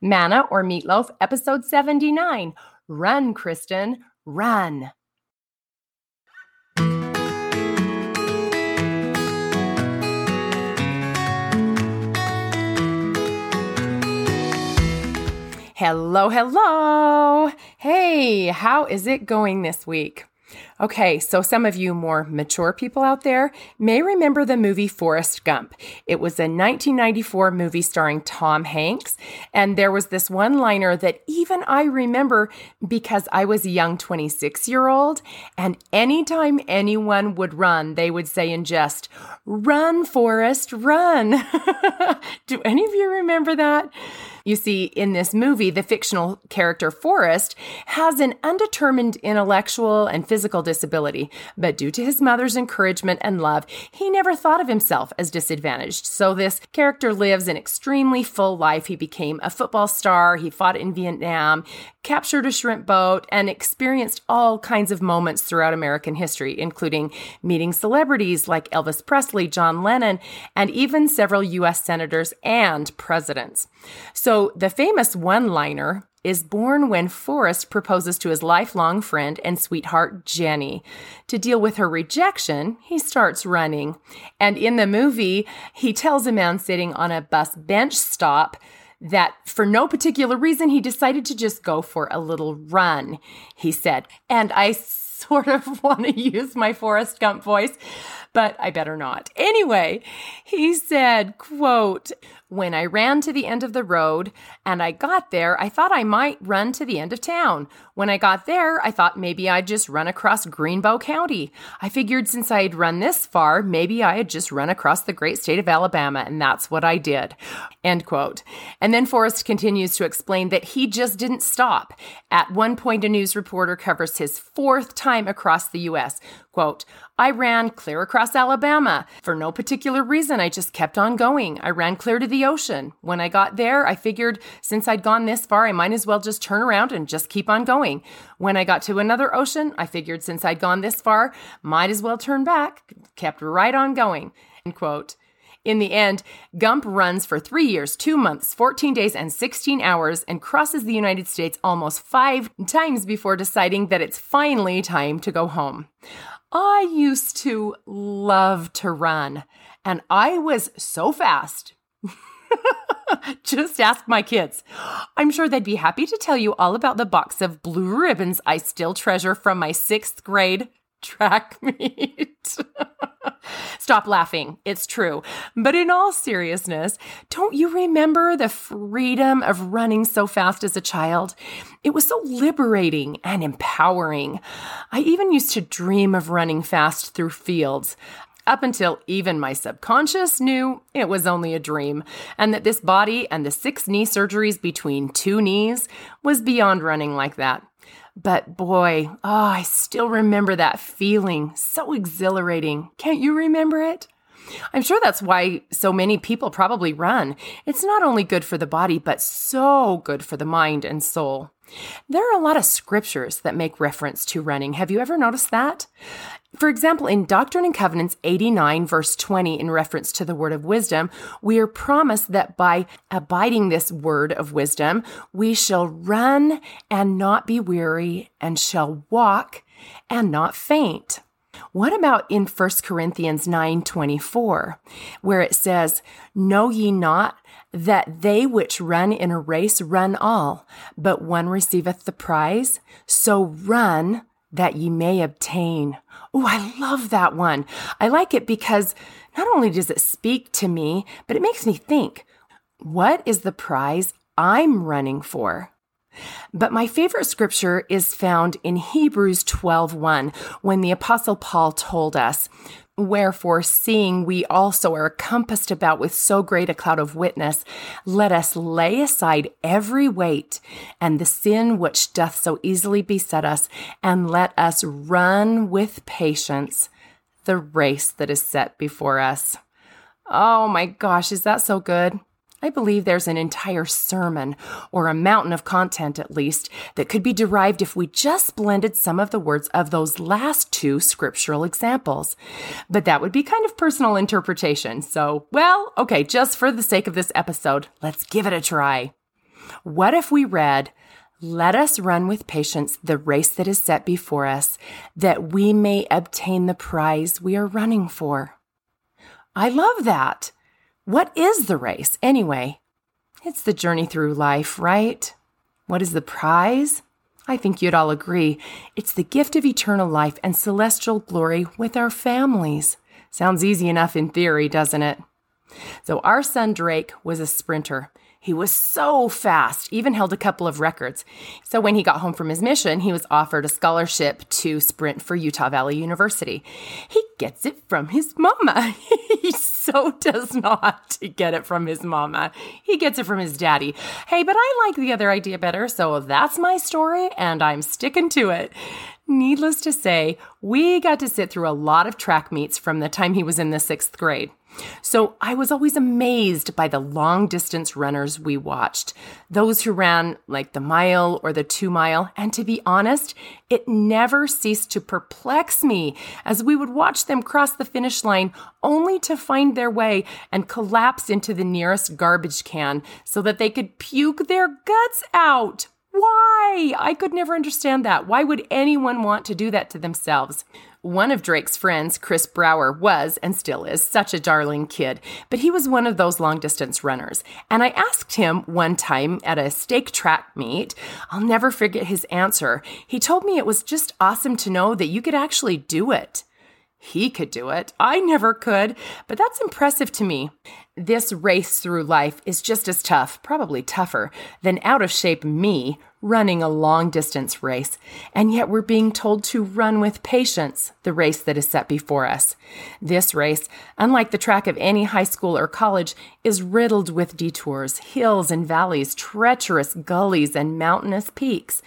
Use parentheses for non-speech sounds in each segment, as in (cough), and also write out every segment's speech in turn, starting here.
Manna or Meatloaf, episode 79. Run, Kristen, run. Hello, hello. Hey, how is it going this week? Okay, so some of you more mature people out there may remember the movie Forrest Gump. It was a 1994 movie starring Tom Hanks, and there was this one liner that even I remember because I was a young 26 year old, and anytime anyone would run, they would say in jest, Run, Forrest, run. (laughs) Do any of you remember that? You see, in this movie, the fictional character Forrest has an undetermined intellectual and physical disability, but due to his mother's encouragement and love, he never thought of himself as disadvantaged. So this character lives an extremely full life. He became a football star, he fought in Vietnam, captured a shrimp boat, and experienced all kinds of moments throughout American history, including meeting celebrities like Elvis Presley, John Lennon, and even several US senators and presidents. So the famous one liner is born when Forrest proposes to his lifelong friend and sweetheart, Jenny. To deal with her rejection, he starts running. And in the movie, he tells a man sitting on a bus bench stop that for no particular reason, he decided to just go for a little run, he said. And I (laughs) sort of want to use my Forrest Gump voice, but I better not. Anyway, he said, quote, when I ran to the end of the road and I got there, I thought I might run to the end of town. When I got there, I thought maybe I'd just run across Greenbow County. I figured since I had run this far, maybe I had just run across the great state of Alabama, and that's what I did. End quote. And then Forrest continues to explain that he just didn't stop. At one point, a news reporter covers his fourth time across the U.S. Quote, I ran clear across Alabama. For no particular reason, I just kept on going. I ran clear to the ocean. When I got there, I figured since I'd gone this far, I might as well just turn around and just keep on going. When I got to another ocean, I figured since I'd gone this far, might as well turn back. Kept right on going. End quote. In the end, Gump runs for three years, two months, 14 days, and 16 hours and crosses the United States almost five times before deciding that it's finally time to go home. I used to love to run, and I was so fast. (laughs) Just ask my kids. I'm sure they'd be happy to tell you all about the box of blue ribbons I still treasure from my sixth grade track meet. (laughs) Stop laughing. It's true. But in all seriousness, don't you remember the freedom of running so fast as a child? It was so liberating and empowering. I even used to dream of running fast through fields up until even my subconscious knew it was only a dream, and that this body and the six knee surgeries between two knees was beyond running like that. But boy, oh, I still remember that feeling. So exhilarating. Can't you remember it? I'm sure that's why so many people probably run. It's not only good for the body, but so good for the mind and soul. There are a lot of scriptures that make reference to running. Have you ever noticed that? For example, in Doctrine and Covenants 89, verse 20, in reference to the word of wisdom, we are promised that by abiding this word of wisdom, we shall run and not be weary, and shall walk and not faint. What about in 1 Corinthians 9:24, where it says, "Know ye not that they which run in a race run all, but one receiveth the prize? So run that ye may obtain." Oh, I love that one. I like it because not only does it speak to me, but it makes me think, what is the prize I'm running for? But my favorite scripture is found in Hebrews 12:1 when the apostle Paul told us, Wherefore, seeing we also are compassed about with so great a cloud of witness, let us lay aside every weight and the sin which doth so easily beset us, and let us run with patience the race that is set before us. Oh my gosh, is that so good? I believe there's an entire sermon, or a mountain of content at least, that could be derived if we just blended some of the words of those last two scriptural examples. But that would be kind of personal interpretation. So, well, okay, just for the sake of this episode, let's give it a try. What if we read, let us run with patience the race that is set before us, that we may obtain the prize we are running for. I love that. What is the race, anyway? It's the journey through life, right? What is the prize? I think you'd all agree. It's the gift of eternal life and celestial glory with our families. Sounds easy enough in theory, doesn't it? So, our son Drake was a sprinter. He was so fast, even held a couple of records. So when he got home from his mission, he was offered a scholarship to sprint for Utah Valley University. He gets it from his mama. (laughs) he so does not get it from his mama. He gets it from his daddy. Hey, but I like the other idea better, so that's my story and I'm sticking to it. Needless to say, we got to sit through a lot of track meets from the time he was in the sixth grade. So I was always amazed by the long distance runners we watched, those who ran like the mile or the two mile. And to be honest, it never ceased to perplex me as we would watch them cross the finish line only to find their way and collapse into the nearest garbage can so that they could puke their guts out. Why? I could never understand that. Why would anyone want to do that to themselves? One of Drake's friends, Chris Brower, was and still is such a darling kid, but he was one of those long distance runners. And I asked him one time at a stake track meet, I'll never forget his answer. He told me it was just awesome to know that you could actually do it. He could do it. I never could, but that's impressive to me. This race through life is just as tough, probably tougher, than out of shape me running a long distance race, and yet we're being told to run with patience the race that is set before us. This race, unlike the track of any high school or college, is riddled with detours, hills and valleys, treacherous gullies, and mountainous peaks.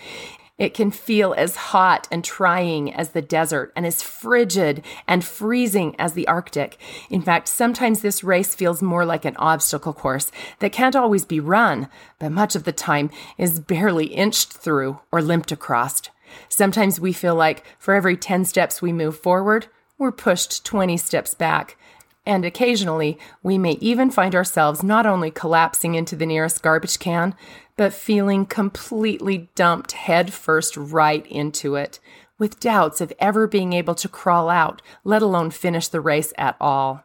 It can feel as hot and trying as the desert and as frigid and freezing as the Arctic. In fact, sometimes this race feels more like an obstacle course that can't always be run, but much of the time is barely inched through or limped across. Sometimes we feel like for every 10 steps we move forward, we're pushed 20 steps back. And occasionally, we may even find ourselves not only collapsing into the nearest garbage can, but feeling completely dumped headfirst right into it, with doubts of ever being able to crawl out, let alone finish the race at all.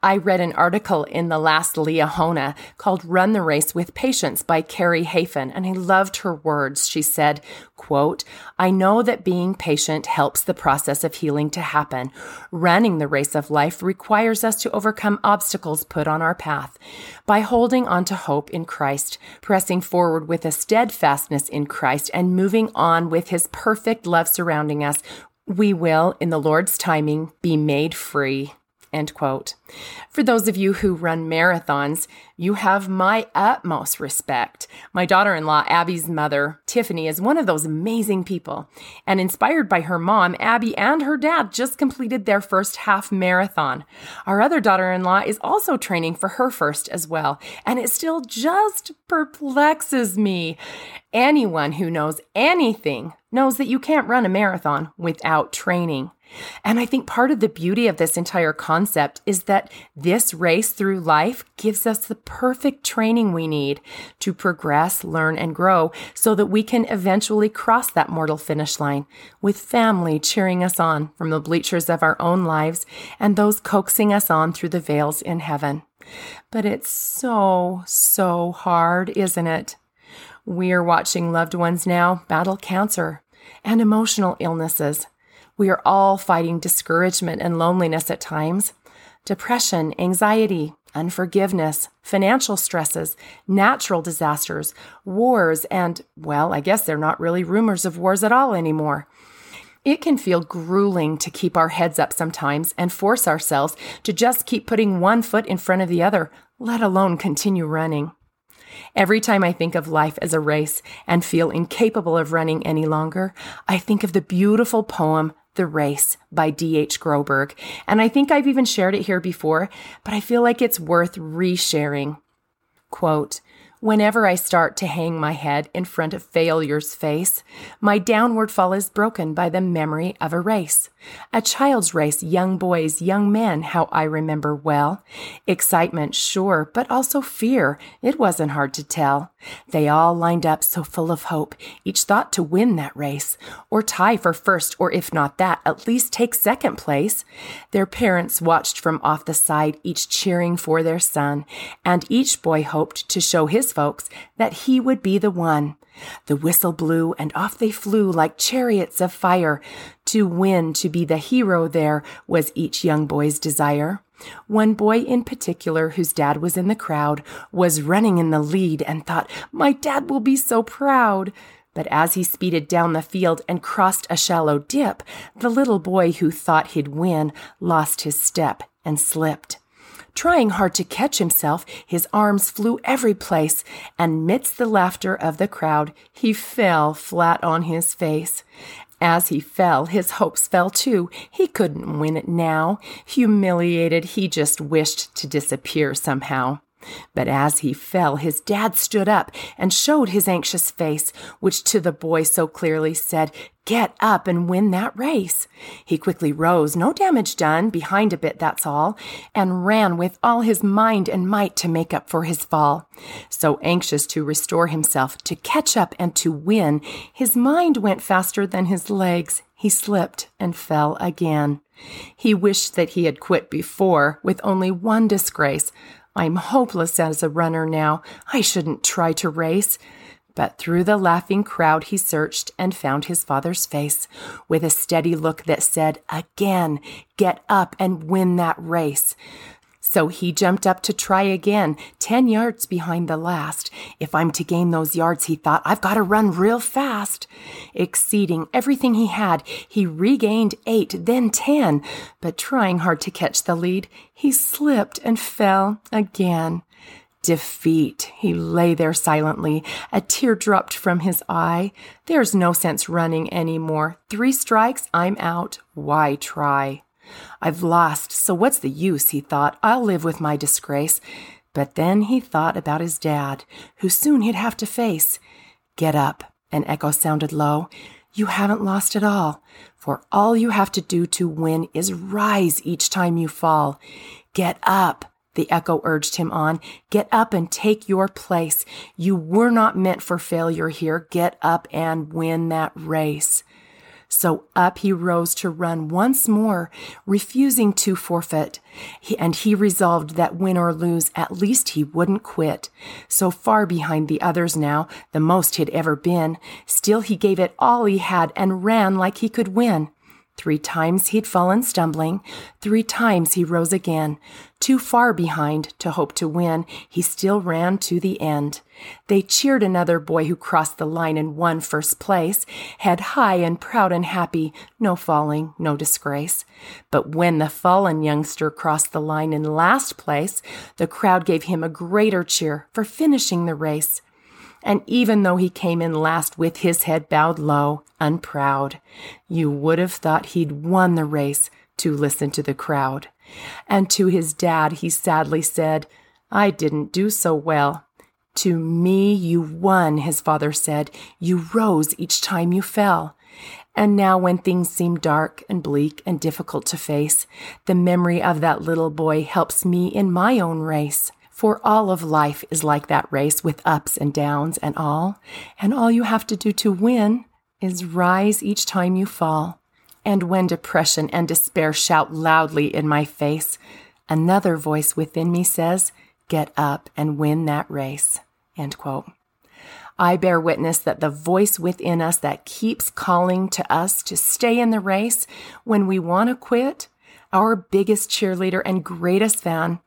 I read an article in the last Liahona called Run the Race with Patience by Carrie Hafen, and I loved her words. She said, quote, I know that being patient helps the process of healing to happen. Running the race of life requires us to overcome obstacles put on our path. By holding on to hope in Christ, pressing forward with a steadfastness in Christ, and moving on with his perfect love surrounding us, we will, in the Lord's timing, be made free. End quote. For those of you who run marathons, you have my utmost respect. My daughter in law, Abby's mother, Tiffany, is one of those amazing people. And inspired by her mom, Abby and her dad just completed their first half marathon. Our other daughter in law is also training for her first as well. And it still just perplexes me. Anyone who knows anything knows that you can't run a marathon without training. And I think part of the beauty of this entire concept is that this race through life gives us the perfect training we need to progress, learn, and grow so that we can eventually cross that mortal finish line with family cheering us on from the bleachers of our own lives and those coaxing us on through the veils in heaven. But it's so, so hard, isn't it? We are watching loved ones now battle cancer and emotional illnesses we are all fighting discouragement and loneliness at times, depression, anxiety, unforgiveness, financial stresses, natural disasters, wars, and, well, I guess they're not really rumors of wars at all anymore. It can feel grueling to keep our heads up sometimes and force ourselves to just keep putting one foot in front of the other, let alone continue running. Every time I think of life as a race and feel incapable of running any longer, I think of the beautiful poem the Race by D.H. Groberg. And I think I've even shared it here before, but I feel like it's worth resharing. Quote, Whenever I start to hang my head in front of failure's face, my downward fall is broken by the memory of a race. A child's race, young boys, young men, how I remember well. Excitement, sure, but also fear. It wasn't hard to tell. They all lined up so full of hope, each thought to win that race, or tie for first, or if not that, at least take second place. Their parents watched from off the side, each cheering for their son, and each boy hoped to show his folks that he would be the one. The whistle blew, and off they flew like chariots of fire. To win, to be the hero there was each young boy's desire. One boy in particular, whose dad was in the crowd, was running in the lead and thought, My dad will be so proud. But as he speeded down the field and crossed a shallow dip, the little boy who thought he'd win lost his step and slipped. Trying hard to catch himself, his arms flew every place, and midst the laughter of the crowd, he fell flat on his face. As he fell, his hopes fell too. He couldn't win it now. Humiliated, he just wished to disappear somehow. But as he fell, his dad stood up and showed his anxious face, which to the boy so clearly said, Get up and win that race. He quickly rose, no damage done, behind a bit, that's all, and ran with all his mind and might to make up for his fall. So anxious to restore himself, to catch up and to win, his mind went faster than his legs. He slipped and fell again. He wished that he had quit before, with only one disgrace I'm hopeless as a runner now. I shouldn't try to race. But through the laughing crowd he searched and found his father's face with a steady look that said, Again, get up and win that race. So he jumped up to try again, 10 yards behind the last. If I'm to gain those yards, he thought, I've got to run real fast. Exceeding everything he had, he regained eight, then 10. But trying hard to catch the lead, he slipped and fell again. Defeat. He lay there silently. A tear dropped from his eye. There's no sense running any more. Three strikes, I'm out. Why try? I've lost, so what's the use? He thought. I'll live with my disgrace. But then he thought about his dad, who soon he'd have to face. Get up, an echo sounded low. You haven't lost at all, for all you have to do to win is rise each time you fall. Get up, the echo urged him on. Get up and take your place. You were not meant for failure here. Get up and win that race. So up he rose to run once more, refusing to forfeit. He, and he resolved that win or lose, at least he wouldn't quit. So far behind the others now, the most he'd ever been, still he gave it all he had and ran like he could win. Three times he'd fallen stumbling. Three times he rose again. Too far behind to hope to win, he still ran to the end. They cheered another boy who crossed the line and won first place, head high and proud and happy, no falling, no disgrace. But when the fallen youngster crossed the line in last place, the crowd gave him a greater cheer for finishing the race and even though he came in last with his head bowed low, unproud, you would have thought he'd won the race to listen to the crowd. And to his dad, he sadly said, I didn't do so well. To me, you won, his father said. You rose each time you fell. And now, when things seem dark and bleak and difficult to face, the memory of that little boy helps me in my own race. For all of life is like that race with ups and downs and all. And all you have to do to win is rise each time you fall. And when depression and despair shout loudly in my face, another voice within me says, Get up and win that race. End quote. I bear witness that the voice within us that keeps calling to us to stay in the race when we want to quit, our biggest cheerleader and greatest fan,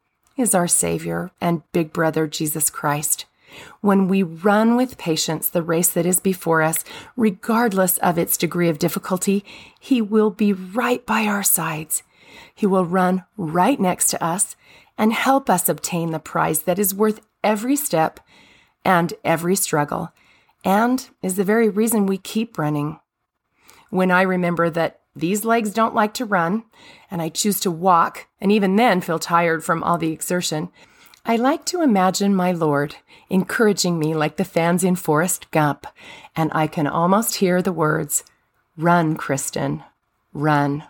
is our Savior and Big Brother Jesus Christ. When we run with patience the race that is before us, regardless of its degree of difficulty, He will be right by our sides. He will run right next to us and help us obtain the prize that is worth every step and every struggle, and is the very reason we keep running. When I remember that these legs don't like to run, and I choose to walk, and even then feel tired from all the exertion. I like to imagine my Lord encouraging me like the fans in Forrest Gump, and I can almost hear the words Run, Kristen, run.